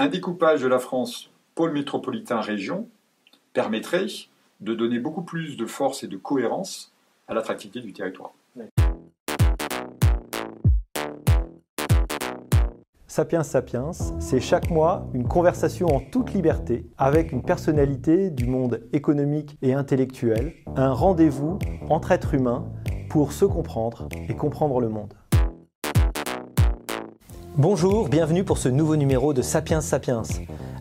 un découpage de la France pôle métropolitain-région permettrait de donner beaucoup plus de force et de cohérence à l'attractivité du territoire. Sapiens Sapiens, c'est chaque mois une conversation en toute liberté avec une personnalité du monde économique et intellectuel, un rendez-vous entre êtres humains pour se comprendre et comprendre le monde. Bonjour, bienvenue pour ce nouveau numéro de Sapiens Sapiens.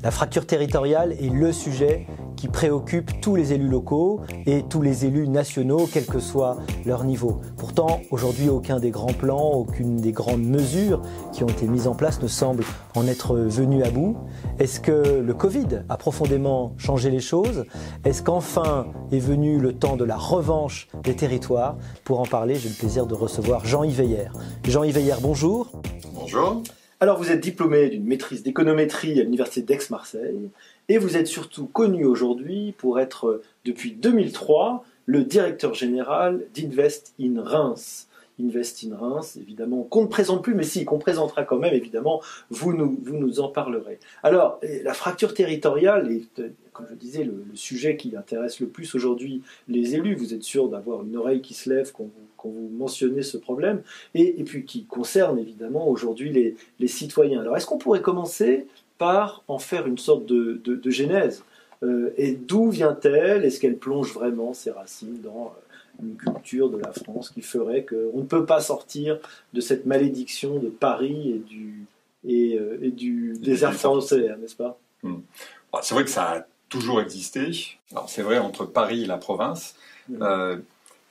La fracture territoriale est le sujet qui préoccupe tous les élus locaux et tous les élus nationaux, quel que soit leur niveau. Pourtant, aujourd'hui, aucun des grands plans, aucune des grandes mesures qui ont été mises en place ne semble en être venu à bout. Est-ce que le Covid a profondément changé les choses? Est-ce qu'enfin est venu le temps de la revanche des territoires? Pour en parler, j'ai le plaisir de recevoir Jean-Yves Veillère. Jean-Yves Veillère, bonjour. Bonjour. Alors, vous êtes diplômé d'une maîtrise d'économétrie à l'Université d'Aix-Marseille et vous êtes surtout connu aujourd'hui pour être, depuis 2003, le directeur général d'Invest in Reims. Invest in Reims, évidemment, qu'on ne présente plus, mais si, qu'on présentera quand même, évidemment, vous nous, vous nous en parlerez. Alors, la fracture territoriale est, comme je disais, le, sujet qui intéresse le plus aujourd'hui les élus. Vous êtes sûr d'avoir une oreille qui se lève quand vous, quand vous mentionnez ce problème, et, et, puis qui concerne évidemment aujourd'hui les, les citoyens. Alors, est-ce qu'on pourrait commencer par en faire une sorte de, de, genèse. Euh, et d'où vient-elle? Est-ce qu'elle plonge vraiment ses racines dans euh, une culture de la France qui ferait qu'on ne peut pas sortir de cette malédiction de Paris et du, et, euh, et du désert français, n'est-ce pas? Hmm. bah, C'est vrai que ça a toujours existé. Alors c'est vrai entre Paris et la province. Hmm.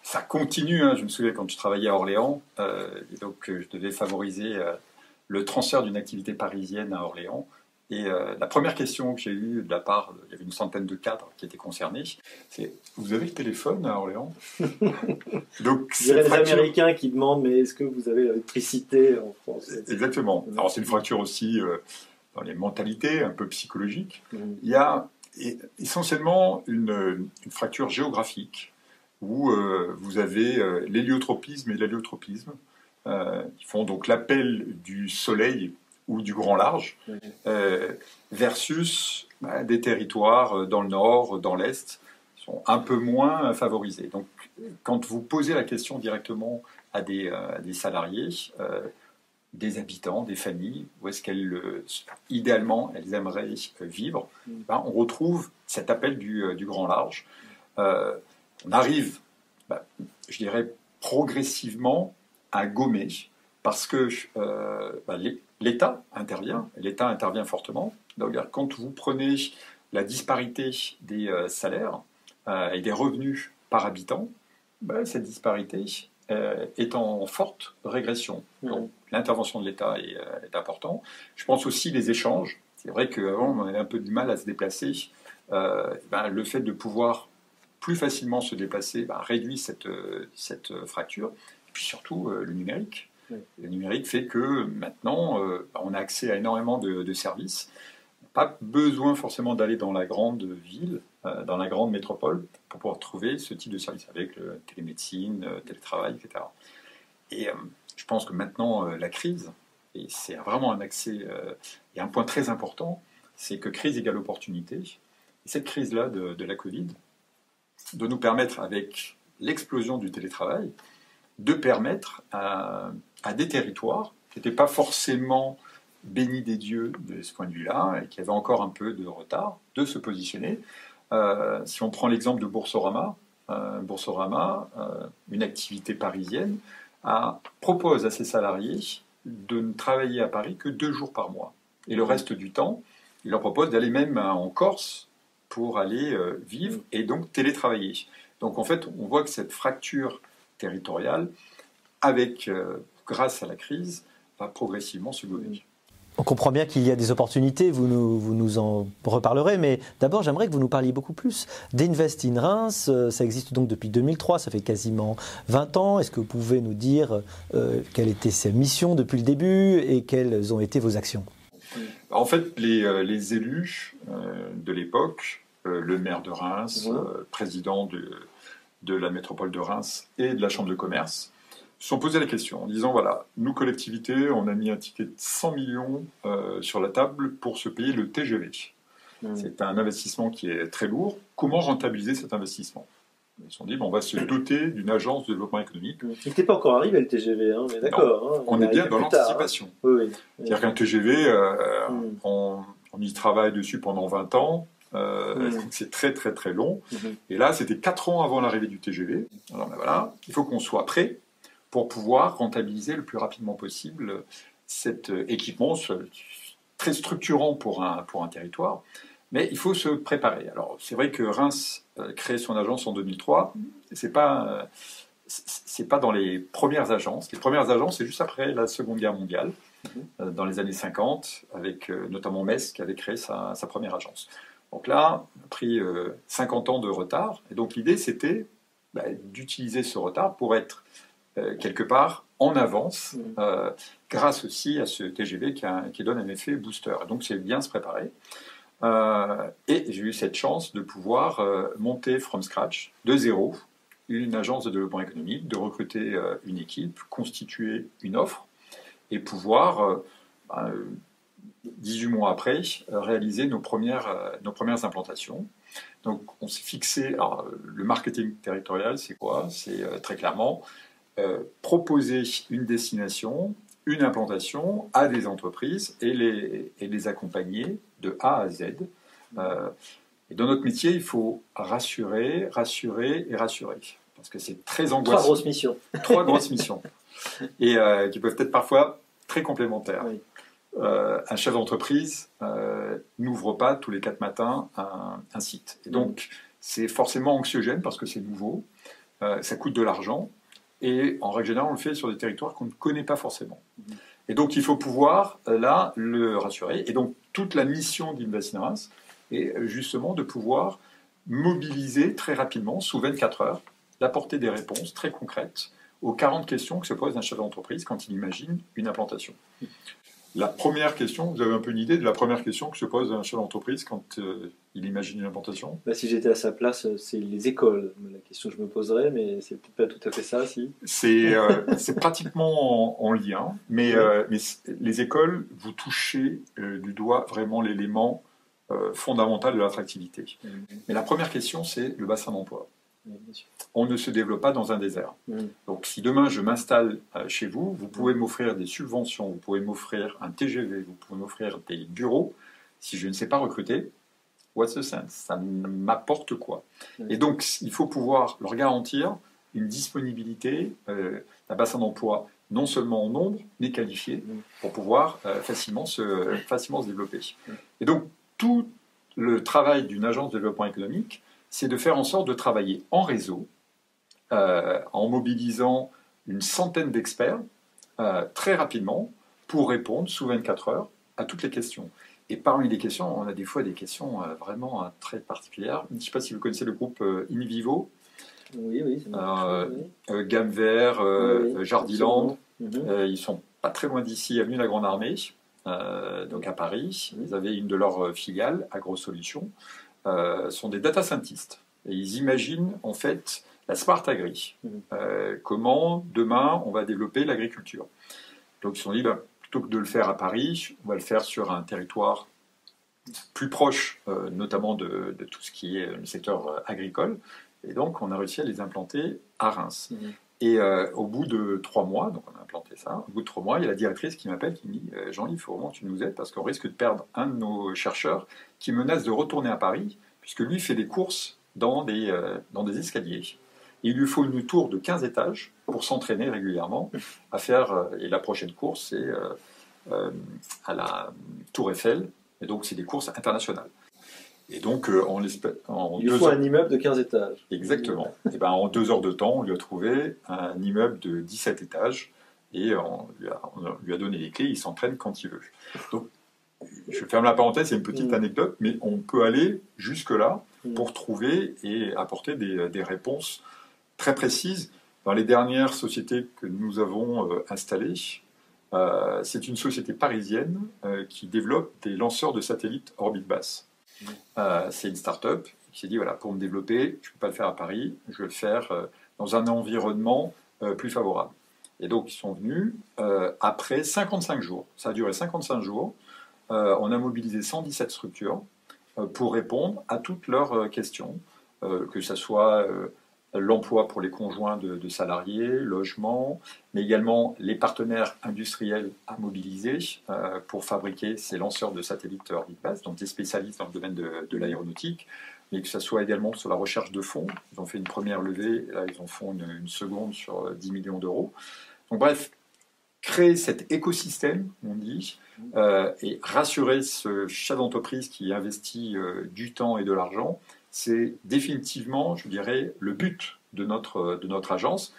ça continue. Hein. Je me souviens quand je travaillais à Orléans, et donc je devais favoriser le transfert d'une activité parisienne à Orléans. Et euh, la première question que j'ai eue de la part, il y avait une centaine de cadres qui étaient concernés, c'est Vous avez le téléphone à Orléans? Donc, c'est les Américains qui demandent Mais est-ce que vous avez l'électricité en France? Exactement. Alors, c'est une fracture aussi euh, dans les mentalités, un peu psychologiques. Mm. Il y a essentiellement une, une fracture géographique où euh, vous avez l'héliotropisme et l'héliotropisme. ils font donc l'appel du soleil ou du grand large, euh, versus bah, des territoires euh, dans le nord, dans l'est, sont un peu moins favorisés. Donc, quand vous posez la question directement à des, euh, salariés, des habitants, des familles, où est-ce qu'elles, idéalement, elles aimeraient vivre, mm. ben, on retrouve cet appel du, grand large. on arrive, bah, je dirais, progressivement à gommer parce que bah, les, l'État intervient, l'État intervient fortement. Donc, quand vous prenez la disparité des euh, salaires euh, et des revenus par habitant, ben, cette disparité euh, est en forte régression. Donc, l'intervention de l'État est, importante. Je pense aussi les échanges. C'est vrai qu'avant, on avait un peu du mal à se déplacer. Ben, le fait de pouvoir plus facilement se déplacer ben, réduit cette, cette fracture. Et puis surtout, le numérique. Le numérique fait que maintenant, euh, on a accès à énormément de, services. Pas besoin forcément d'aller dans la grande ville, euh, dans la grande métropole, pour pouvoir trouver ce type de service avec le télémédecine, le télétravail, etc. Et euh, je pense que maintenant, la crise, et c'est vraiment un accès, et un point très important, c'est que crise égale opportunité. Et cette crise-là de, de la Covid doit nous permettre, avec l'explosion du télétravail, de permettre à à des territoires qui n'étaient pas forcément bénis des dieux de ce point de vue-là et qui avaient encore un peu de retard, de se positionner. Euh, si on prend l'exemple de Boursorama, euh, Boursorama, euh, une activité parisienne, propose à ses salariés de ne travailler à Paris que deux jours par mois. Et le reste du temps, il leur propose d'aller même en Corse pour aller vivre et donc télétravailler. Donc en fait, on voit que cette fracture territoriale, avec grâce à la crise, va progressivement se gommer. On comprend bien qu'il y a des opportunités, vous nous, vous nous en reparlerez, mais d'abord j'aimerais que vous nous parliez beaucoup plus d'Invest in Reims. Euh, ça existe donc depuis 2003, ça fait quasiment 20 ans. Est-ce que vous pouvez nous dire euh, quelle était sa mission depuis le début et quelles ont été vos actions? En fait, les, euh, les élus de l'époque, le maire de Reims, président de, de la métropole de Reims et de la chambre de commerce, se sont posé la question en disant voilà, nous collectivités, on a mis un ticket de 100 millions euh, sur la table pour se payer le TGV. Mmh. C'est un investissement qui est très lourd. Comment rentabiliser cet investissement? Ils se sont dit bon, on va se doter d'une agence de développement économique. Mmh. Il n'était pas encore arrivé le TGV, hein, mais d'accord. Hein, on, est bien dans hein. l'anticipation. C'est-à-dire qu'un TGV, euh, mmh. on, on, y travaille dessus pendant 20 ans. Euh, c'est très très très long. Et là, c'était 4 ans avant l'arrivée du TGV. Alors ben voilà, il faut qu'on soit prêt pour pouvoir rentabiliser le plus rapidement possible cet euh, équipement très structurant pour un, pour un territoire. Mais il faut se préparer. Alors, c'est vrai que Reims euh, crée son agence en 2003. C'est pas, euh, c'est pas dans les premières agences. Les premières agences, c'est juste après la Seconde Guerre mondiale, mhm. dans les années 50, avec notamment Metz qui avait créé sa, sa, première agence. Donc là, on a pris 50 ans de retard. Et donc l'idée, c'était bah, d'utiliser ce retard pour être euh, quelque part en avance, mm. euh, grâce aussi à ce TGV qui, donne un effet booster. donc c'est bien se préparer. Euh, et j'ai eu cette chance de pouvoir monter from scratch, de zéro, une agence de développement économique, de recruter une équipe, constituer une offre et pouvoir, 18 ben, mois après, réaliser nos premières, nos premières implantations. Donc on s'est fixé, alors, le marketing territorial, c'est quoi? C'est très clairement euh, proposer une destination, une implantation à des entreprises et les, et les accompagner de A à Z. Euh, et dans notre métier, il faut rassurer, rassurer et rassurer. Parce que c'est très angoissant. Trois grosses missions. Trois grosses missions. Et euh, qui peuvent être parfois très complémentaires. un chef d'entreprise n'ouvre pas tous les quatre matins un, un site. Et donc, c'est forcément anxiogène parce que c'est nouveau, ça coûte de l'argent, et en règle générale, on le fait sur des territoires qu'on ne connaît pas forcément. Et donc, il faut pouvoir, euh, là, le rassurer. Et donc, toute la mission d'Investinas est euh, justement de pouvoir mobiliser très rapidement, sous 24 heures, d'apporter des réponses très concrètes aux 40 questions que se pose un chef d'entreprise quand il imagine une implantation. La première question, vous avez un peu une idée de la première question que se pose un chef d'entreprise quand euh, il imagine une implantation? Bah, Si j'étais à sa place, euh, c'est les écoles. La question que je me poserais, mais c'est peut-être pas tout à fait ça, si. C'est euh, pratiquement en, lien, mais, mais, les écoles, vous touchez du doigt vraiment l'élément fondamental de l'attractivité. Mais la première question, c'est le bassin d'emploi on ne se développe pas dans un désert. Donc si demain je m'installe euh, chez vous, vous pouvez m'offrir des subventions, vous pouvez m'offrir un TGV, vous pouvez m'offrir des bureaux. Si je ne sais pas recruter, what's the sense? Ça m'apporte quoi? Et donc il faut pouvoir leur garantir une disponibilité euh, d'un bassin d'emploi non seulement en nombre, mais qualifié, pour pouvoir euh, facilement, se, facilement se développer. Et donc tout le travail d'une agence de développement économique, c'est de faire en sorte de travailler en réseau, euh, en mobilisant une centaine d'experts euh, très rapidement pour répondre sous 24 heures à toutes les questions. Et parmi les questions, on a des fois des questions euh, vraiment très particulières. Je ne sais pas si vous connaissez le groupe InVivo. Oui, oui. Euh, Gamme Vert, Jardiland. Mhm. ils sont pas très loin d'ici, avenue de la Grande Armée, donc à Paris. Ils avaient une de leurs filiales, AgroSolutions. Euh, sont des data scientists. Et ils imaginent en fait la smart agri. Mmh. Euh, comment demain on va développer l'agriculture. Donc ils se sont dit, bah, plutôt que de le faire à Paris, on va le faire sur un territoire plus proche, euh, notamment de, tout ce qui est le secteur agricole. Et donc on a réussi à les implanter à Reims. Mmh. Et au bout de trois mois, donc on a implanté ça, au bout de trois mois, il y a la directrice qui m'appelle, qui me dit Jean-Yves, il faut vraiment que tu nous aides parce qu'on risque de perdre un de nos chercheurs qui menace de retourner à Paris, puisque lui fait des courses dans des, euh, dans des escaliers. Il lui faut une tour de 15 étages pour s'entraîner régulièrement à faire. Euh, et la prochaine course, c'est euh, à la Tour Eiffel. Et donc, c'est des courses internationales. Et donc, en, en Il faut un immeuble de 15 étages. Exactement. et ben, en deux heures de temps, on lui a trouvé un immeuble de 17 étages et on lui a, on lui a donné les clés. Il s'entraîne quand il veut. Donc, je ferme la parenthèse, c'est une petite mm. anecdote, mais on peut aller jusque-là mm. pour trouver et apporter des, réponses très précises. Dans les dernières sociétés que nous avons euh, installées, euh, c'est une société parisienne euh, qui développe des lanceurs de satellites orbite basse. Mm. c'est une start-up qui s'est dit voilà, pour me développer, je ne peux pas le faire à Paris, je vais le faire dans un environnement plus favorable. Et donc, ils sont venus euh, après 55 jours. Ça a duré 55 jours. Euh, on a mobilisé 117 structures euh, pour répondre à toutes leurs questions, que ce soit l'emploi pour les conjoints de, salariés, logement, mais également les partenaires industriels à mobiliser pour fabriquer ces lanceurs de satellites orbite basse, donc des spécialistes dans le domaine de, l'aéronautique, mais que ce soit également sur la recherche de fonds. Ils ont fait une première levée, là ils en font une, seconde sur 10 millions d'euros. Donc bref, créer cet écosystème, on dit, euh, et rassurer ce chef d'entreprise qui investit euh, du temps et de l'argent, c'est définitivement, je dirais, le but de notre, de notre agence.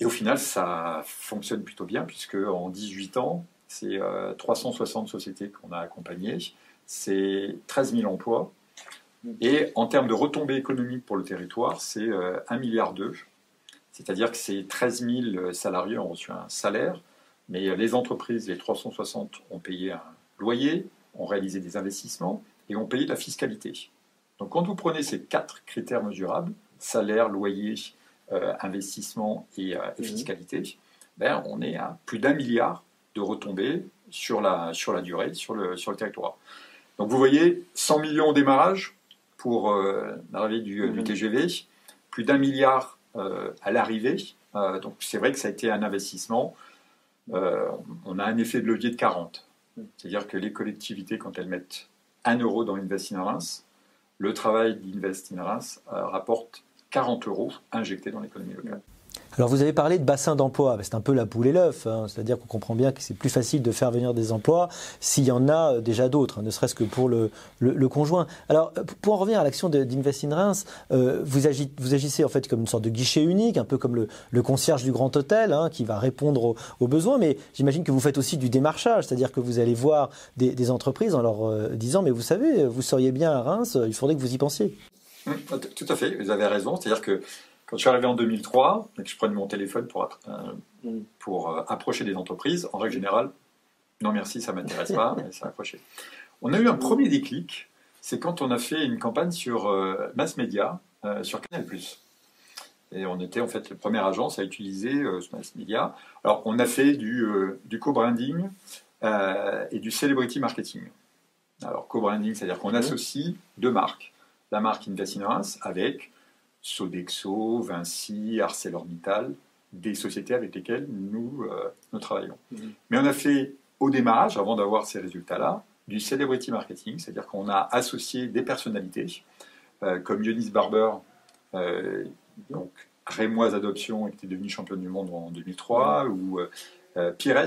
Et au final, ça fonctionne plutôt bien, puisque en 18 ans, c'est 360 euh, sociétés qu'on a accompagnées, c'est 13 000 emplois. Et en termes de retombées économiques pour le territoire, c'est 1,2 milliard d'euros c'est-à-dire que ces 13 000 salariés ont reçu un salaire, mais les entreprises, les 360, ont payé un loyer, ont réalisé des investissements et ont payé de la fiscalité. Donc quand vous prenez ces quatre critères mesurables, salaire, loyer, euh, investissement et, euh, mhm. fiscalité, ben, on est à plus d'un milliard de retombées sur la, sur la durée, sur le, sur le territoire. Donc vous voyez, 100 millions au démarrage pour euh, l'arrivée du, du, mhm. TGV, plus d'un milliard à l'arrivée. Donc c'est vrai que ça a été un investissement. On a un effet de levier de 40. C'est-à-dire que les collectivités, quand elles mettent 1 euro dans Invest in Reims, le travail d'Invest in Reims rapporte 40 euros injectés dans l'économie locale. Alors vous avez parlé de bassin d'emploi, c'est un peu la poule et l'œuf, hein. c'est-à-dire qu'on comprend bien que c'est plus facile de faire venir des emplois s'il y en a euh, déjà d'autres, hein, ne serait-ce que pour le, conjoint. Alors pour en revenir à l'action d'Invest in Reims, euh, vous, agissez en fait comme une sorte de guichet unique, un peu comme le, concierge du grand hôtel hein, qui va répondre aux, besoins, mais j'imagine que vous faites aussi du démarchage, c'est-à-dire que vous allez voir des, entreprises en leur euh, disant mais vous savez, vous seriez bien à Reims, il faudrait que vous y pensiez. Tout à fait, vous avez raison, c'est-à-dire que quand je suis arrivé en 2003 et que je prenais mon téléphone pour, euh, pour euh, approcher des entreprises, en règle générale, non merci, ça ne m'intéresse pas, et ça a approché. On a eu un premier déclic, c'est quand on a fait une campagne sur euh, Mass Media, sur Canal+. Et on était en fait la première agence à utiliser ce Mass Media. Alors on a fait du, du co-branding et du celebrity marketing. Alors co-branding, c'est-à-dire qu'on associe deux marques. La marque Invasinance avec Sodexo, Vinci, ArcelorMittal, des sociétés avec lesquelles nous, euh, nous travaillons. Mhm. Mais on a fait au démarrage, avant d'avoir ces résultats-là, du celebrity marketing, c'est-à-dire qu'on a associé des personnalités, euh, comme Yonis Barber, euh, donc Rémoise Adoption, qui était devenu champion du monde en 2003, ou Pires,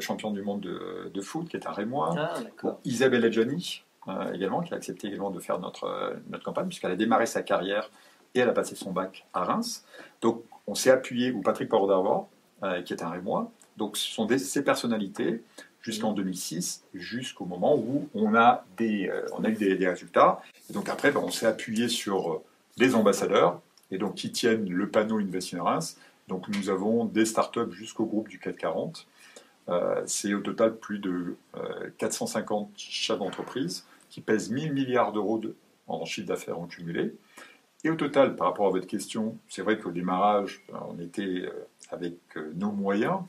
champion du monde de, foot, qui est un Rémois, ah, Isabelle Adjani, également, qui a accepté également de faire notre, notre campagne, puisqu'elle a démarré sa carrière et elle a passé son bac à Reims. Donc on s'est appuyé, ou Patrick Porot euh, qui est un Rémois. Donc ce sont ces personnalités jusqu'en 2006, jusqu'au moment où on a, des, euh, on a eu des, résultats. Et donc après, ben, on s'est appuyé sur euh, des ambassadeurs, et donc qui tiennent le panneau Invest in Reims. Donc nous avons des startups jusqu'au groupe du CAC 40. C'est au total plus de 450 chefs d'entreprise qui pèsent 1000 milliards d'euros en chiffre d'affaires en cumulé. Et au total, par rapport à votre question, c'est vrai qu'au démarrage, euh, on était euh, avec euh, nos moyens,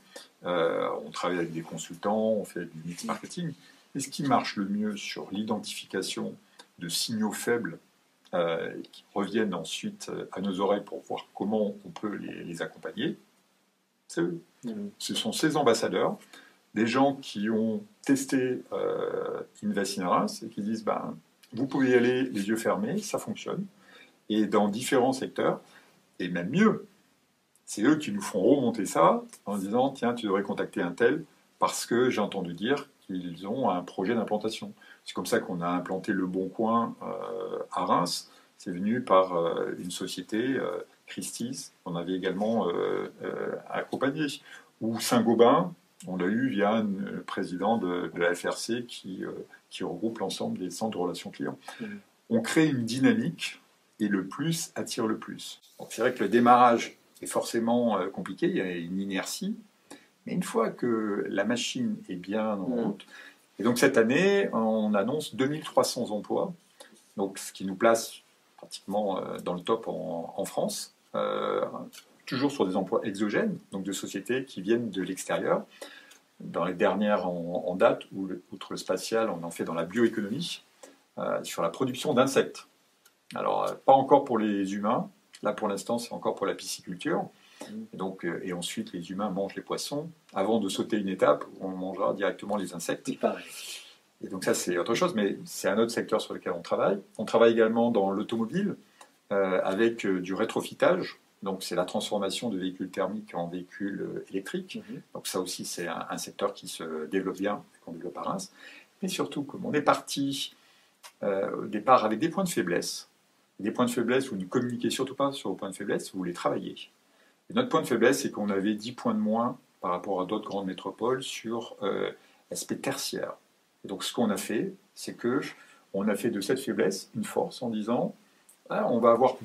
on travaille avec des consultants, on fait du mix marketing. Et ce qui marche le mieux sur l'identification de signaux faibles qui reviennent ensuite à nos oreilles pour voir comment on peut les, accompagner, c'est eux. Mmh. Ce sont ces ambassadeurs, des gens qui ont testé euh, et qui disent ben, vous pouvez y aller les yeux fermés, ça fonctionne et dans différents secteurs. Et même mieux, c'est eux qui nous font remonter ça en disant tiens, tu devrais contacter un tel parce que j'ai entendu dire qu'ils ont un projet d'implantation. C'est comme ça qu'on a implanté Le Bon Coin euh, à Reims. C'est venu par euh, une société, euh, Christie's, qu'on avait également accompagné. Ou Saint-Gobain, on l'a eu via le président de, la FRC qui, qui regroupe l'ensemble des centres de relations clients. Mmh. On crée une dynamique et le plus attire le plus. C'est vrai que le démarrage est forcément euh, compliqué, il y a une inertie, mais une fois que la machine est bien en mm. route, et donc cette année, on annonce 2300 emplois, donc ce qui nous place pratiquement euh, dans le top en, France. toujours sur des emplois exogènes, donc de sociétés qui viennent de l'extérieur. Dans les dernières en, date, ou outre le spatial, on en fait dans la bioéconomie, euh, sur la production d'insectes. Alors, euh, pas encore pour les humains, là pour l'instant c'est encore pour la pisciculture. Et, donc, euh, et ensuite, les humains mangent les poissons avant de sauter une étape où on mangera directement les insectes. Et donc ça, c'est autre chose, mais c'est un autre secteur sur lequel on travaille. On travaille également dans l'automobile avec du rétrofitage. Donc c'est la transformation de véhicules thermiques en véhicules électriques. Mhm. Donc ça aussi, c'est un, secteur qui se développe bien, qu'on développe à Reims. Mais surtout, comme on est parti au départ avec des points de faiblesse, des points de faiblesse, vous ne communiquez surtout pas sur vos points de faiblesse, vous les travaillez. Et notre point de faiblesse, c'est qu'on avait 10 points de moins par rapport à d'autres grandes métropoles sur euh, l'aspect tertiaire. Et donc ce qu'on a fait, c'est que on a fait de cette faiblesse une force en disant ah, on va avoir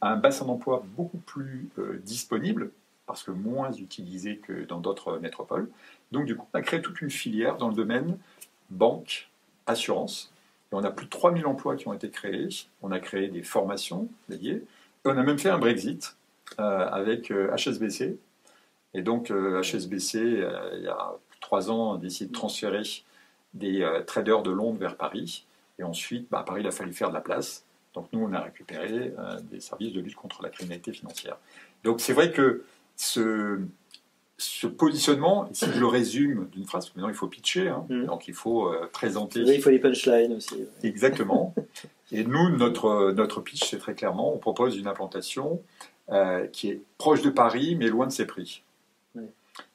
un bassin d'emploi beaucoup plus euh, disponible, parce que moins utilisé que dans d'autres métropoles. Donc du coup, on a créé toute une filière dans le domaine banque, assurance, on a plus de 3000 emplois qui ont été créés. On a créé des formations dédiées. on a même fait un Brexit euh, avec HSBC. Euh, Et donc HSBC, euh, il y a trois ans, a décidé de transférer des traders de Londres vers Paris. Et ensuite, bah, à Paris, il a fallu faire de la place. Donc nous, on a récupéré des services de lutte contre la criminalité financière. Donc c'est vrai que ce, ce positionnement, si je le résume d'une phrase, maintenant il faut pitcher, hein, mm. donc il faut euh, présenter. Oui, il faut les punchlines aussi. Exactement. Et nous, notre, notre pitch, c'est très clairement, on propose une implantation euh, qui est proche de Paris, mais loin de ses prix.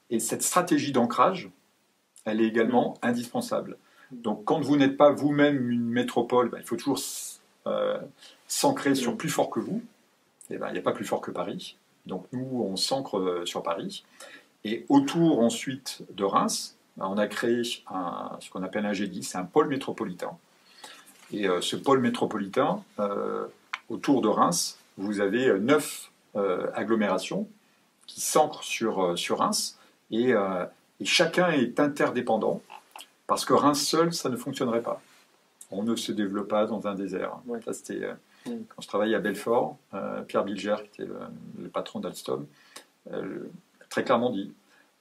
Et cette stratégie d'ancrage, elle est également mm. indispensable. Donc quand vous n'êtes pas vous-même une métropole, ben, il faut toujours euh, s'ancrer sur mm. plus fort que vous. Et ben, il n'y a pas plus fort que Paris. Donc nous, on s'ancre sur Paris. Et autour ensuite de Reims, ben, on a créé ce qu'on appelle un G10, c'est un pôle métropolitain. Et euh, ce pôle métropolitain, euh, autour de Reims, vous avez euh, neuf agglomérations qui s'ancrent sur, sur Reims et, chacun est interdépendant parce que Reims seul, ça ne fonctionnerait pas. On ne se développe pas dans un désert. c'était quand je travaillais à Belfort, Pierre Bilger, qui était le, le patron d'Alstom, très clairement dit,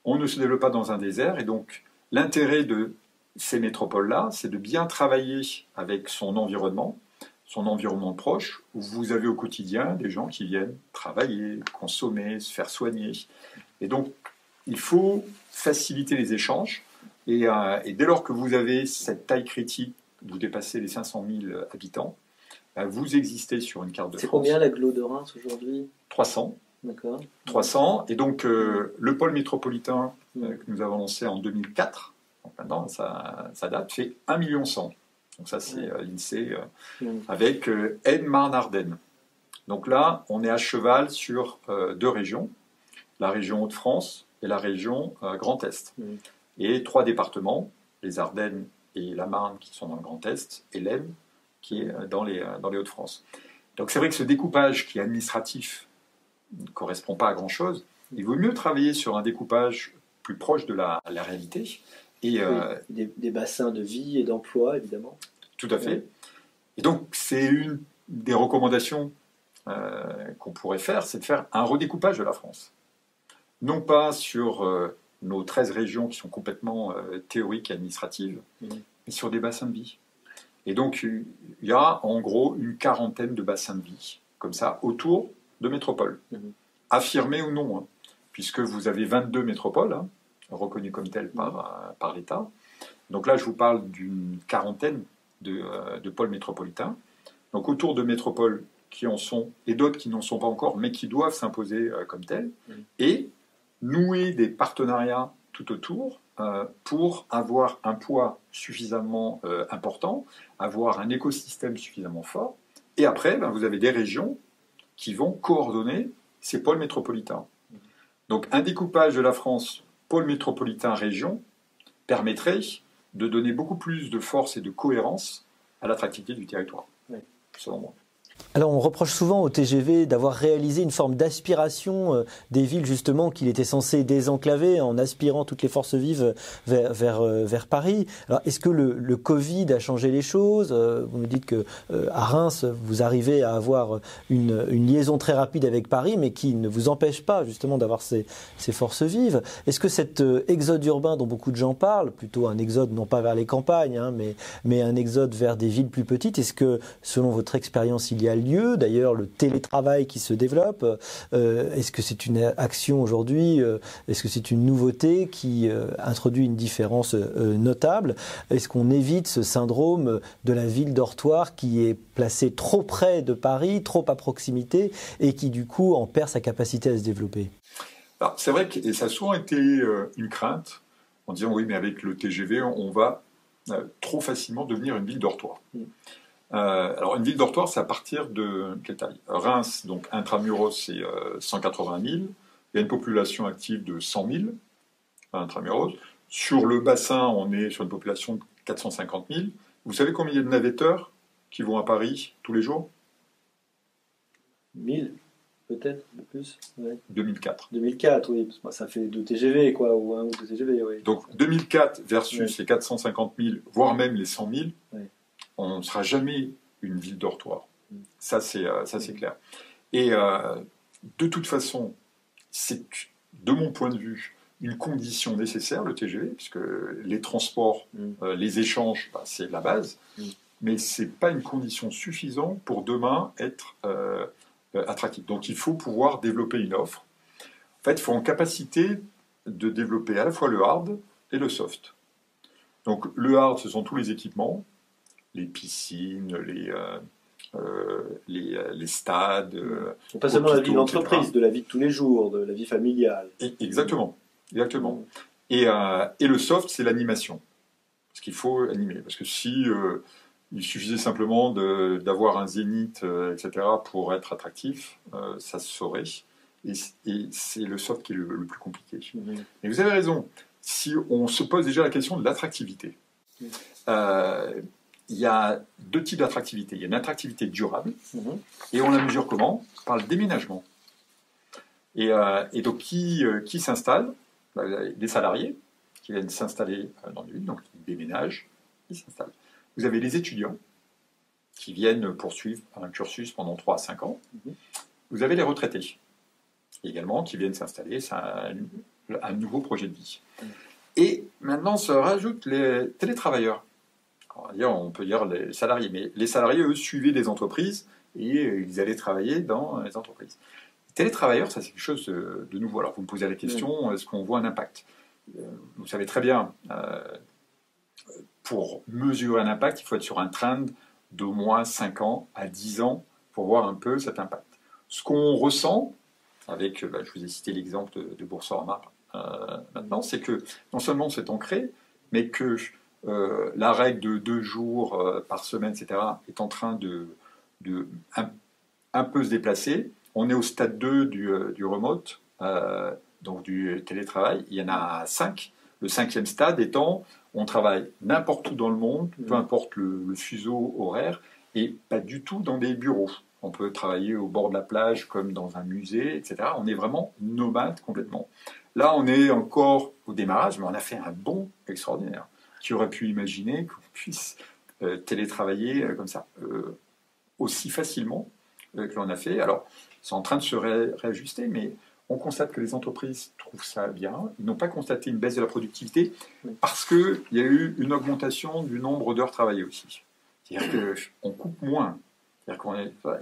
on ne se développe pas dans un désert, et donc l'intérêt de ces métropoles-là, c'est de bien travailler avec son environnement, son environnement proche, où vous avez au quotidien des gens qui viennent travailler, consommer, se faire soigner. Et donc, il faut faciliter les échanges. Et, euh, dès lors que vous avez cette taille critique, vous dépassez les 500 000 habitants, euh, vous existez sur une carte de France. C'est combien l'aglo de Reims aujourd'hui? 300. 300. Et donc, euh, le pôle métropolitain euh, que nous avons lancé en 2004, donc maintenant, ça, date, fait 1 million 100. Donc ça, c'est euh, l'INSEE, avec Aide-Marne-Ardenne. Donc là, on est à cheval sur deux régions, la région Hauts-de-France et la région Grand Est. Et trois départements, les Ardennes et la Marne qui sont dans le Grand Est, et l'Aisne qui est dans les, dans les Hauts-de-France. Donc c'est vrai que ce découpage qui est administratif ne correspond pas à grand-chose. Il vaut mieux travailler sur un découpage plus proche de la, réalité. Et, euh, des, bassins de vie et d'emploi, évidemment. Tout à fait. Et donc, c'est une des recommandations euh, qu'on pourrait faire, c'est de faire un redécoupage de la France. Non pas sur euh, nos 13 régions qui sont complètement théoriques et administratives, mmh. mais sur des bassins de vie. Et donc, il y a en gros une quarantaine de bassins de vie, comme ça, autour de métropoles, mhm. affirmées ou non, hein, puisque vous avez 22 métropoles, hein, reconnues comme telles par, mhm. euh, par l'État. Donc là, je vous parle d'une quarantaine de, euh, de, pôles métropolitains. Donc autour de métropoles qui en sont, et d'autres qui n'en sont pas encore, mais qui doivent s'imposer euh, comme telles, mhm. et nouer des partenariats tout autour pour avoir un poids suffisamment important, avoir un écosystème suffisamment fort. Et après, ben, vous avez des régions qui vont coordonner ces pôles métropolitains. Donc un découpage de la France pôle métropolitain région permettrait de donner beaucoup plus de force et de cohérence à l'attractivité du territoire, selon moi. Alors on reproche souvent au TGV d'avoir réalisé une forme d'aspiration euh, des villes justement qu'il était censé désenclaver en aspirant toutes les forces vives vers, euh, Paris. Alors est-ce que le, Covid a changé les choses? Euh, Vous nous dites que à Reims vous arrivez à avoir une, liaison très rapide avec Paris mais qui ne vous empêche pas justement d'avoir ces, ces, forces vives. Est-ce que cet exode urbain dont beaucoup de gens parlent, plutôt un exode non pas vers les campagnes hein, mais, mais un exode vers des villes plus petites, est-ce que selon votre expérience il y a lieu. D'ailleurs, le télétravail qui se développe, euh, est-ce que c'est une action aujourd'hui euh, Est-ce que c'est une nouveauté qui euh, introduit une différence notable? Est-ce qu'on évite ce syndrome de la ville dortoir qui est placée trop près de Paris, trop à proximité, et qui du coup en perd sa capacité à se développer? C'est vrai que ça a souvent été une crainte en disant oui, mais avec le TGV, on va trop facilement devenir une ville dortoir. Mm. Euh, alors, une ville dortoir, c'est à partir de quelle taille? Reims, donc intramuros, c'est 180 000. Il y a une population active de 100 000 intramuros. Sur le bassin, on est sur une population de 450 000. Vous savez combien il y a de navetteurs qui vont à Paris tous les jours? 1000 peut-être, plus 2004. 2004, oui. Ça fait deux TGV, quoi, ou un ou deux TGV, oui. Donc 2004 versus les 450 000, voire même les 100 000, on ne sera jamais une ville dortoir. Ça, c'est euh, c'est clair. Et euh, de toute façon, c'est, de mon point de vue, une condition nécessaire, le TGV, puisque les transports, mm. euh, les échanges, bah, c'est la base, mm. mais ce n'est pas une condition suffisante pour demain être attractif. Donc il faut pouvoir développer une offre. En fait, il faut en capacité de développer à la fois le hard et le soft. Donc le hard, ce sont tous les équipements, les piscines, les, euh, euh, les, euh, les, stades. pas seulement la vie d'entreprise, de la vie de tous les jours, de la vie familiale. exactement, exactement. Et, et, le soft, c'est l'animation. Parce qu'il faut animer. Parce que si il suffisait simplement d'avoir un zénith, etc., pour être attractif, ça se saurait. Et, c'est le soft qui est le, plus compliqué. Mm. Mais vous avez raison. Si on se pose déjà la question de l'attractivité, il y a deux types d'attractivité. Il y a une attractivité durable, mhm. et on la mesure comment? Par le déménagement. Et, euh, donc, qui, euh, qui s'installe? Bah, Des salariés qui viennent s'installer euh, dans l'île, donc ils déménagent, ils s'installent. Vous avez les étudiants qui viennent poursuivre un cursus pendant 3 à 5 ans. Mhm. Vous avez les retraités également qui viennent s'installer. C'est un, un, nouveau projet de vie. Mhm. Et maintenant se rajoutent les télétravailleurs on peut dire les salariés, mais les salariés, eux, suivaient des entreprises et euh, ils allaient travailler dans les entreprises. Les télétravailleurs, ça c'est quelque chose de, nouveau. Alors vous me posez la question, est-ce qu'on voit un impact? Euh, Vous savez très bien, euh, pour mesurer un impact, il faut être sur un trend d'au moins 5 ans à 10 ans pour voir un peu cet impact. Ce qu'on ressent, avec, bah, je vous ai cité l'exemple de, de Boursorama maintenant, c'est que non seulement c'est ancré, mais que euh, la règle de deux jours euh, par semaine, etc., est en train de, un, peu se déplacer. On est au stade 2 du, euh, du remote, donc du télétravail. Il y en a cinq. Le cinquième stade étant, on travaille n'importe où dans le monde, peu mmh. importe le, fuseau horaire, et pas du tout dans des bureaux. On peut travailler au bord de la plage comme dans un musée, etc. On est vraiment nomade complètement. Là, on est encore au démarrage, mais on a fait un bond extraordinaire qui aurait pu imaginer qu'on puisse euh, télétravailler euh, comme ça euh, aussi facilement que l'on a fait. Alors, c'est en train de se réajuster, mais on constate que les entreprises trouvent ça bien. Ils n'ont pas constaté une baisse de la productivité parce qu'il y a eu une augmentation du nombre d'heures travaillées aussi. C'est-à-dire qu'on coupe moins. il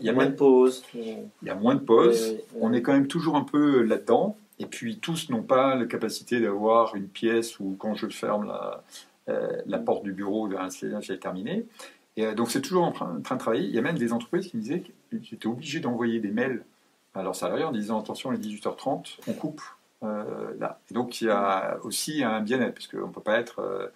y a moins de pauses. Il y a moins de pauses. On est quand même toujours un peu là-dedans. Et puis tous n'ont pas la capacité d'avoir une pièce où quand je ferme la, la porte du bureau de c'est terminé. Et euh, donc c'est toujours en train, de travailler. Il y a même des entreprises qui me disaient qu'ils étaient obligés d'envoyer des mails à leurs salariés en disant attention, à 18h30, on coupe euh, là. Et donc il y a aussi un bien-être, parce qu'on ne peut pas être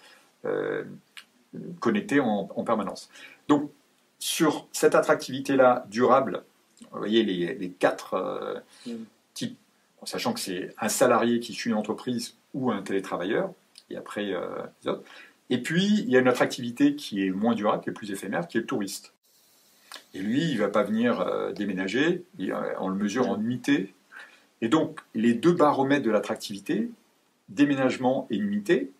connecté en, permanence. Donc sur cette attractivité-là durable, vous voyez les, les quatre mm. types, en sachant que c'est un salarié qui suit une entreprise ou un télétravailleur, et après euh. Et puis, il y a une autre activité qui est moins durable, qui est plus éphémère, qui est le touriste. Et lui, il ne va pas venir euh, déménager, on le mesure en unité. Et donc, les deux baromètres de l'attractivité, déménagement et unité,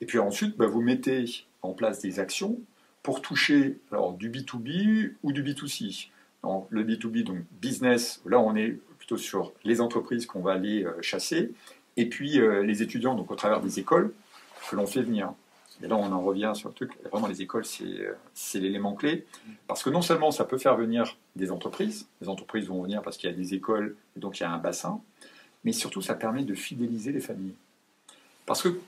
et puis ensuite, bah, vous mettez en place des actions pour toucher alors, du B2B ou du B2C. Donc, le B2B, donc business, là on est plutôt sur les entreprises qu'on va aller euh, chasser, et puis euh, les étudiants, donc au travers des écoles, que l'on fait venir. Et là, on en revient sur le truc. Vraiment, les écoles, c'est l'élément clé. Parce que non seulement ça peut faire venir des entreprises, les entreprises vont venir parce qu'il y a des écoles, et donc il y a un bassin, mais surtout, ça permet de fidéliser les familles. Parce que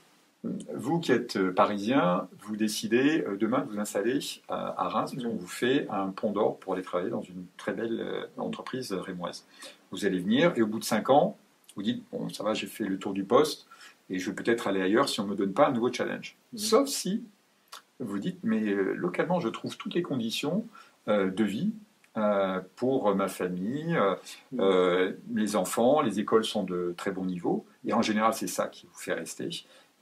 vous qui êtes parisien, vous décidez euh, demain de vous installer à Reims, qu'on vous fait un pont d'or pour aller travailler dans une très belle euh, entreprise rémoise. Vous allez venir et au bout de cinq ans, vous dites Bon, ça va, j'ai fait le tour du poste, et je vais peut-être aller ailleurs si on ne me donne pas un nouveau challenge. Mmh. Sauf si vous dites, mais euh, localement, je trouve toutes les conditions euh, de vie euh, pour ma famille, mmh. les enfants, les écoles sont de très bon niveau, et en général, c'est ça qui vous fait rester.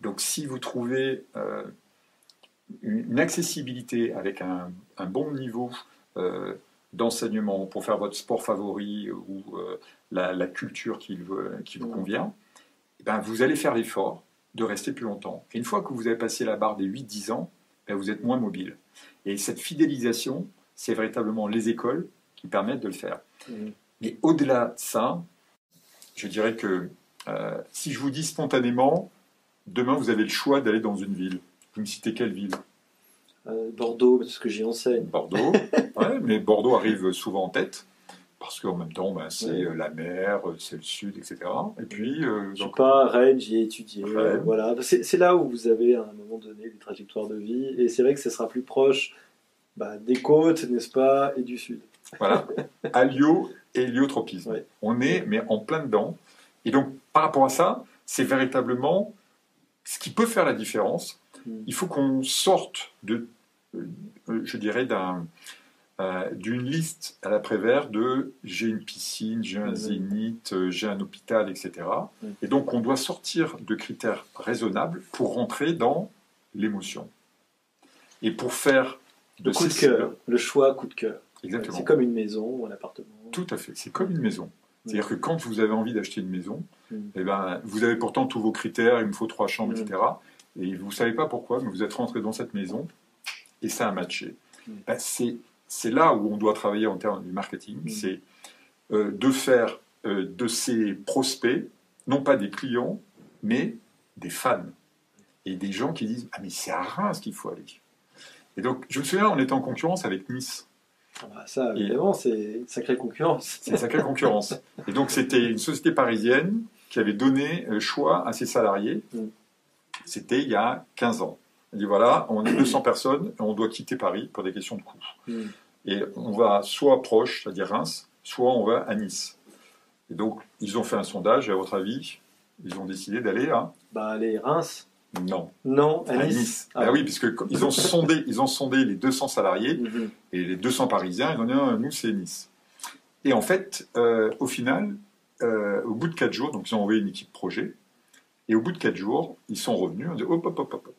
Donc, si vous trouvez une accessibilité avec un, bon niveau d'enseignement pour faire votre sport favori ou la, culture qui, qui vous convient, ben, vous allez faire l'effort de rester plus longtemps. Et une fois que vous avez passé la barre des 8-10 ans, ben, vous êtes moins mobile. Et cette fidélisation, c'est véritablement les écoles qui permettent de le faire. Mmh. Mais au-delà de ça, je dirais que euh, si je vous dis spontanément, demain vous avez le choix d'aller dans une ville, vous me citez quelle ville? Euh, Bordeaux, parce que j'y enseigne. Bordeaux, ouais, mais Bordeaux arrive souvent en tête parce qu'en même temps, ben, c'est euh, la mer, euh, c'est le sud, etc. Et puis, euh, je donc, pas Rennes, j'y ai étudié. Voilà, c'est là où vous avez à un moment donné des trajectoires de vie, et c'est vrai que ce sera plus proche bah, des côtes, n'est-ce pas, et du sud. Voilà, alio et héliotropisme. On est, mais en plein dedans. Et donc, par rapport à ça, c'est véritablement ce qui peut faire la différence. Hmm. Il faut qu'on sorte de, je dirais, d'un euh, d'une liste à l'après-vert de j'ai une piscine, j'ai un mhm. zénith, euh, j'ai un hôpital, etc. Et donc on doit sortir de critères raisonnables pour rentrer dans l'émotion. Et pour faire de le coup de cœur, le choix coup de cœur. Exactement. C'est comme une maison ou un appartement. Tout à fait, c'est comme une maison. C'est-à-dire que quand vous avez envie d'acheter une maison, eh ben, vous avez pourtant tous vos critères, il me faut trois chambres, etc. Et vous ne savez pas pourquoi, mais vous êtes rentré dans cette maison et ça a matché. Ben, c'est c'est là où on doit travailler en termes du marketing, mm. c'est euh, de faire euh, de ces prospects, non pas des clients, mais des fans. Et des gens qui disent Ah, mais c'est à Reims qu'il faut aller. Et donc, je me souviens, on était en concurrence avec Nice. Ah bah ça, évidemment, c'est une sacrée concurrence. C'est une sacrée concurrence. Et donc, c'était une société parisienne qui avait donné euh, choix à ses salariés. Mm. C'était il y a 15 ans. Il dit voilà, on est 200 personnes et on doit quitter Paris pour des questions de coût. Hmm. Et on va soit proche, c'est-à-dire Reims, soit on va à Nice. Et donc, ils ont fait un sondage, et à votre avis, ils ont décidé d'aller à Bah, aller Reims Non. Non, à, Nice. Ah. Bah oui, puisque ils ont sondé, ils ont sondé les 200 salariés mhm. et les 200 Parisiens. Ils ont dit non, nous c'est Nice. Et en fait, euh, au final, euh, au bout de 4 jours, donc ils ont envoyé une équipe projet. Et au bout de 4 jours, ils sont revenus. On dit hop, hop, hop, hop.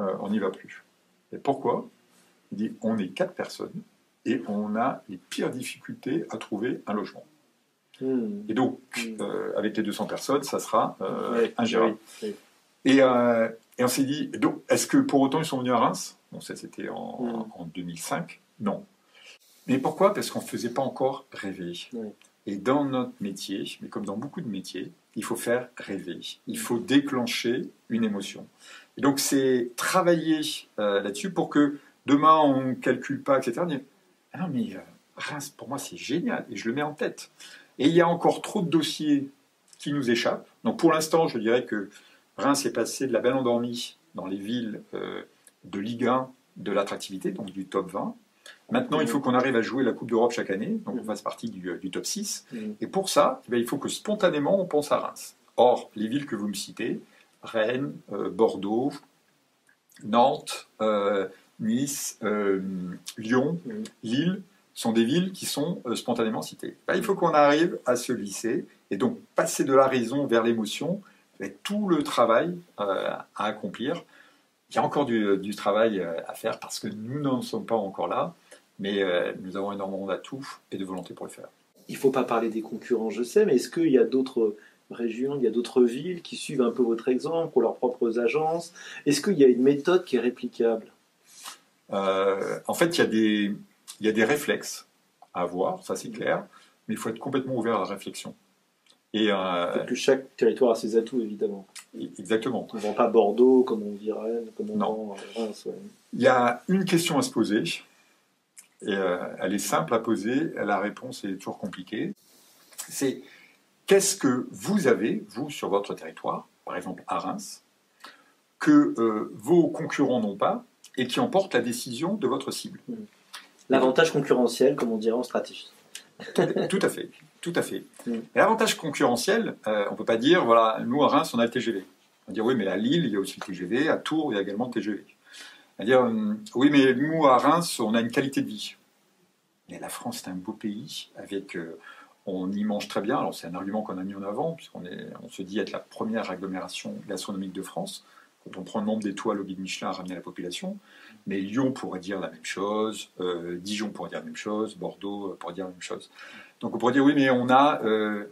Euh, on n'y va plus. Et pourquoi? Il dit on est quatre personnes et on a les pires difficultés à trouver un logement. Hmm. Et donc, hmm. euh, avec les 200 personnes, ça sera euh, ingérable. Et, on s'est dit, donc, est-ce que pour autant ils sont venus à Reims? Bon, ça c'était en, 2005. Hmm. Non. Mais pourquoi? Parce qu'on ne faisait pas encore rêver. Et dans notre métier, mais comme dans beaucoup de métiers, il faut faire rêver. Il faut déclencher une émotion donc c'est travailler euh, là-dessus pour que demain on ne calcule pas, etc. ah non, mais euh, Reims, pour moi, c'est génial et je le mets en tête. Et il y a encore trop de dossiers qui nous échappent. Donc pour l'instant, je dirais que Reims est passé de la belle endormie dans les villes euh, de Ligue 1 de l'attractivité, donc du top 20. Maintenant, il faut qu'on arrive à jouer la Coupe d'Europe chaque année, donc on fasse partie du, top 6. Et pour ça, eh il faut que spontanément on pense à Reims. Or, les villes que vous me citez, Rennes, euh, Bordeaux, Nantes, euh, Nice, euh, Lyon, Lille sont des villes qui sont spontanément citées. il faut qu'on arrive à se lisser et donc passer de la raison vers l'émotion avec tout le travail à accomplir. Il y a encore du, travail à faire parce que nous n'en sommes pas encore là, Mais nous avons énormément d'atouts et de volonté pour le faire. Il ne faut pas parler des concurrents, je sais, mais est-ce qu'il y a d'autres régions, il y a d'autres villes qui suivent un peu votre exemple pour leurs propres agences Est-ce qu'il y a une méthode qui est réplicable? Euh, En fait, il y, a des, il y a des réflexes à avoir, ça c'est clair, mais il faut être complètement ouvert à la réflexion. Et euh, que chaque territoire a ses atouts, évidemment. Exactement. On ne vend pas Bordeaux comme on dit Rennes, comme on vend Reims. Il y a une question à se poser, et euh, elle est simple à poser, la réponse est toujours compliquée. C'est qu'est-ce que vous avez, vous, sur votre territoire, par exemple à Reims, que euh, vos concurrents n'ont pas et qui emporte la décision de votre cible? L'avantage concurrentiel, comme on dirait en stratégie. Tout à fait, tout à fait. Mm. L'avantage concurrentiel, euh, on ne peut pas dire, voilà, nous à Reims, on a le TGV. On va dire, oui, mais à Lille, il y a aussi le TGV, à Tours, il y a également le TGV. On va dire, euh, oui, mais nous à Reims, on a une qualité de vie. Mais la France, c'est un beau pays, avec, euh, on y mange très bien. Alors c'est un argument qu'on a mis en avant, puisqu'on on se dit être la première agglomération gastronomique de France quand on prend le nombre d'étoiles au guide Michelin ramené à la population. Mais Lyon pourrait dire la même chose, euh, Dijon pourrait dire la même chose, Bordeaux pourrait dire la même chose. Donc on pourrait dire oui, mais on a euh,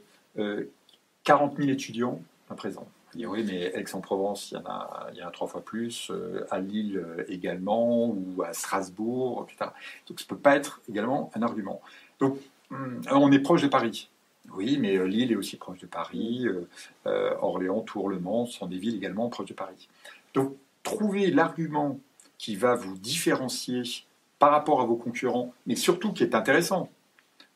40 euh, 000 étudiants à présent. On dire oui, mais Aix-en-Provence, il y en a, il y en a trois fois plus, euh, à Lille également, ou à Strasbourg, etc. Donc ça ne peut pas être également un argument. Donc hum, on est proche de Paris. Oui, mais Lille est aussi proche de Paris, Orléans, Tours, Le Mans sont des villes également proches de Paris. Donc trouver l'argument qui va vous différencier par rapport à vos concurrents, mais surtout qui est intéressant.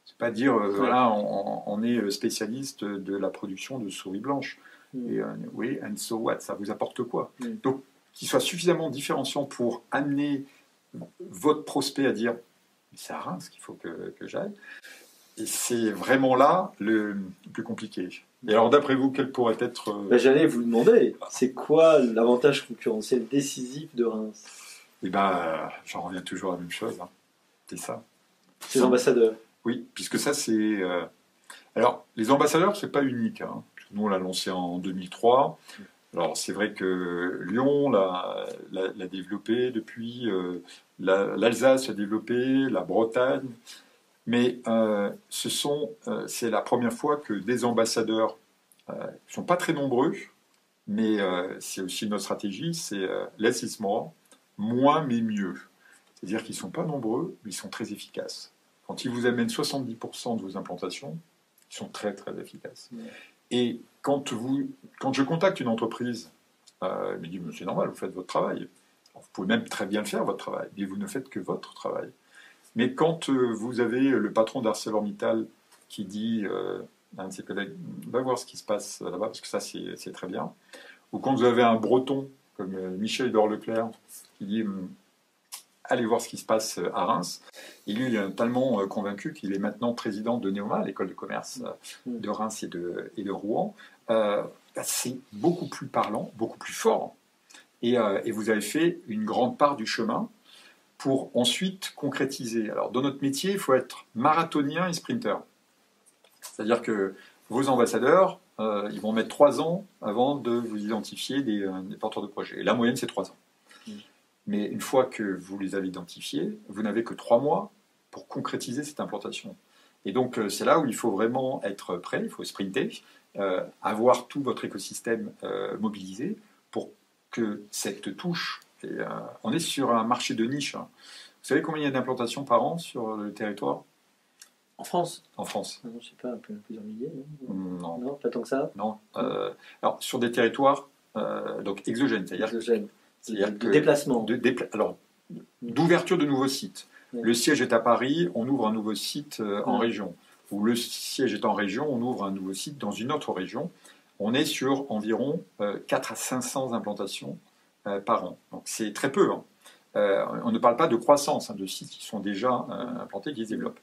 C'est pas dire, euh, voilà, on, est spécialiste de la production de souris blanches. Mm. Et, euh, oui, and so what Ça vous apporte quoi? Mm. Donc, qu'il soit suffisamment différenciant pour amener votre prospect à dire, c'est à Reims qu'il faut que, que j'aille. Et c'est vraiment là le plus compliqué. Et alors, d'après vous, quel pourrait être. Ben, J'allais vous demander, c'est quoi l'avantage concurrentiel décisif de Reims? Eh bien, j'en reviens toujours à la même chose. Hein. C'est ça. C'est les ambassadeurs. Oui, puisque ça, c'est. Euh, alors, les ambassadeurs, c'est pas unique. Hein. Nous, on l'a lancé en 2003. Alors, c'est vrai que Lyon l'a développé depuis, euh, l'Alsace l'a développé, la Bretagne. Mais euh, ce sont, euh, c'est la première fois que des ambassadeurs, euh, ne sont pas très nombreux, mais c'est aussi notre stratégie, c'est less is more, moins mais mieux. C'est-à-dire qu'ils ne sont pas nombreux, mais ils sont très efficaces. Quand ils vous amènent 70% de vos implantations, ils sont très très efficaces. Et quand, vous, quand je contacte une entreprise, elle me dit, c'est normal, vous faites votre travail. vous pouvez même très bien le faire, votre travail, mais vous ne faites que votre travail. Mais quand euh, vous avez le patron d'ArcelorMittal qui dit euh, à un de ses collègues, va voir ce qui se passe là-bas, parce que ça, c'est très bien. Ou quand vous avez un breton comme euh, Michel Edouard Leclerc qui dit, hum, allez voir ce qui se passe à Reims. Et lui, il est tellement convaincu qu'il est maintenant président de Neoma, l'école de commerce de Reims et de, et de Rouen. Bah, c'est beaucoup plus parlant, beaucoup plus fort. Et, et, vous avez fait une grande part du chemin pour ensuite concrétiser. Alors, dans notre métier, il faut être marathonien et sprinter. C'est-à-dire que vos ambassadeurs, euh, ils vont mettre trois ans avant de vous identifier des, euh, porteurs de projets. Et la moyenne, c'est trois ans. Mm. Mais une fois que vous les avez identifiés, vous n'avez que trois mois pour concrétiser cette implantation. Et donc, euh, c'est là où il faut vraiment être prêt, il faut sprinter, avoir tout votre écosystème mobilisé pour que cette touche euh, on est sur un marché de niche. Hein. Vous savez combien il y a d'implantations par an sur le territoire? En France? En France. Non, je ne sais pas, plusieurs milliers. Non, non. pas tant que ça? Non. Euh, alors, sur des territoires euh, donc exogènes, c'est-à-dire. Exogènes. C'est-à-dire de, déplacement. De alors, d'ouverture de nouveaux sites. Le siège est à Paris, on ouvre un nouveau site en région. Ou le siège est en région, on ouvre un nouveau site dans une autre région. On est sur environ 4 à 500 implantations euh, par an. Donc c'est très peu. Hein. Euh, on ne parle pas de croissance, hein, de sites qui sont déjà euh, implantés, qui se développent.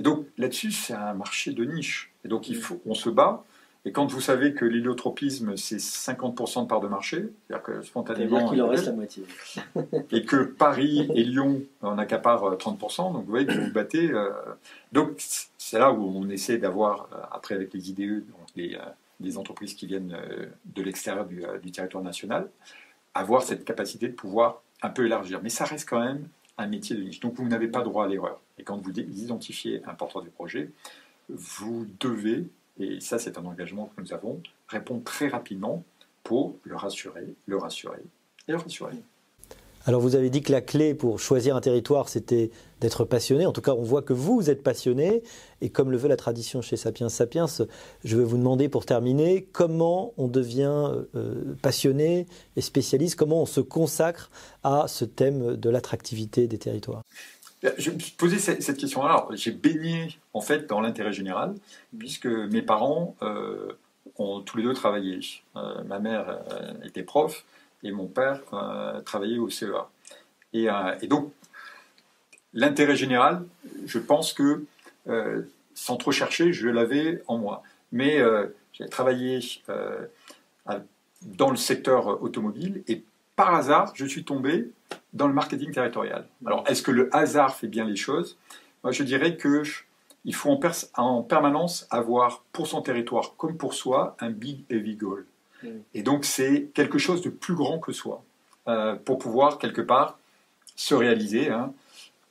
Et donc là-dessus, c'est un marché de niche. Et donc il faut, on se bat. Et quand vous savez que l'héliotropisme, c'est 50% de part de marché, c'est-à-dire que spontanément. qu'il en reste la moitié. et que Paris et Lyon en accaparent 30%, donc vous voyez que vous vous battez. donc c'est là où on essaie d'avoir, après avec les IDE, donc les, entreprises qui viennent de l'extérieur du, du territoire national, avoir cette capacité de pouvoir un peu élargir. Mais ça reste quand même un métier de niche. Donc vous n'avez pas droit à l'erreur. Et quand vous identifiez un porteur du projet, vous devez, et ça c'est un engagement que nous avons, répondre très rapidement pour le rassurer, le rassurer et le rassurer. Alors vous avez dit que la clé pour choisir un territoire, c'était d'être passionné. En tout cas, on voit que vous, êtes passionné. Et comme le veut la tradition chez Sapiens Sapiens, je vais vous demander pour terminer comment on devient euh, passionné et spécialiste, comment on se consacre à ce thème de l'attractivité des territoires. Je me suis posé cette question-là. J'ai baigné en fait dans l'intérêt général, puisque mes parents euh, ont tous les deux travaillé. Euh, ma mère était prof et mon père euh, travaillait au CEA. Euh, et, donc, l'intérêt général, je pense que, euh, sans trop chercher, je l'avais en moi. Mais j'ai travaillé dans le secteur automobile et par hasard, je suis tombé dans le marketing territorial. Alors, est-ce que le hasard fait bien les choses? Moi, je dirais que il faut en, en, permanence avoir pour son territoire comme pour soi un big heavy goal. Et donc, c'est quelque chose de plus grand que soi euh, pour pouvoir, quelque part, se réaliser. Hein.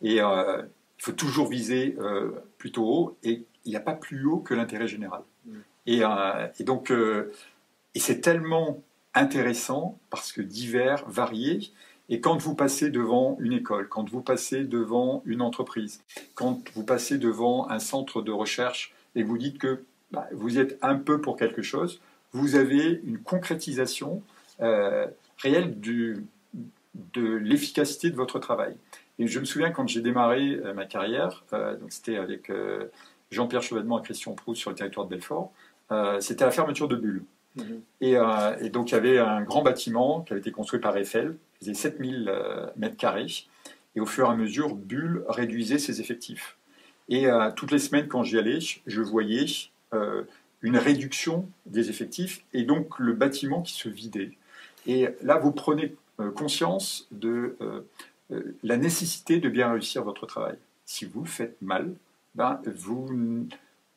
Et euh, il faut toujours viser euh, plutôt haut. Et il n'y a pas plus haut que l'intérêt général. Mm. Et, et, donc, et c'est tellement intéressant parce que divers, varié. Et quand vous passez devant une école, quand vous passez devant une entreprise, quand vous passez devant un centre de recherche et vous dites que bah, vous êtes un peu pour quelque chose, vous avez une concrétisation euh, réelle de l'efficacité de votre travail. Et je me souviens quand j'ai démarré euh, ma carrière, euh, donc c'était avec Jean-Pierre Chevènement et Christian Proust sur le territoire de Belfort, c'était la fermeture de Bulle. Mhm. Et, donc il y avait un grand bâtiment qui avait été construit par Eiffel, qui faisait 7000 mètres carrés, et au fur et à mesure, Bulle réduisait ses effectifs. Et toutes les semaines quand j'y allais, je voyais une réduction des effectifs et donc le bâtiment qui se vidait. Et là, vous prenez euh, conscience de euh, euh, la nécessité de bien réussir votre travail. Si vous faites mal, ben, vous,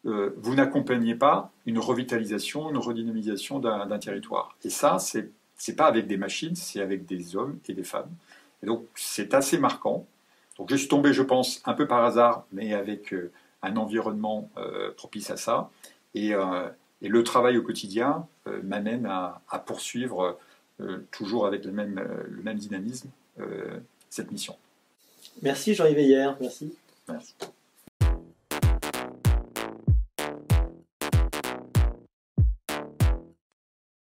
vous n'accompagnez pas une revitalisation, une redynamisation d'un territoire. Et ça, c'est n'est pas avec des machines, c'est avec des hommes et des femmes. Et donc, c'est assez marquant. Donc, je suis tombé, je pense, un peu par hasard, mais avec un environnement propice à ça. Euh, et, le travail au quotidien euh, m'amène à, poursuivre euh, toujours avec le même, le même dynamisme cette mission. Merci Jean-Yves Merci. Merci.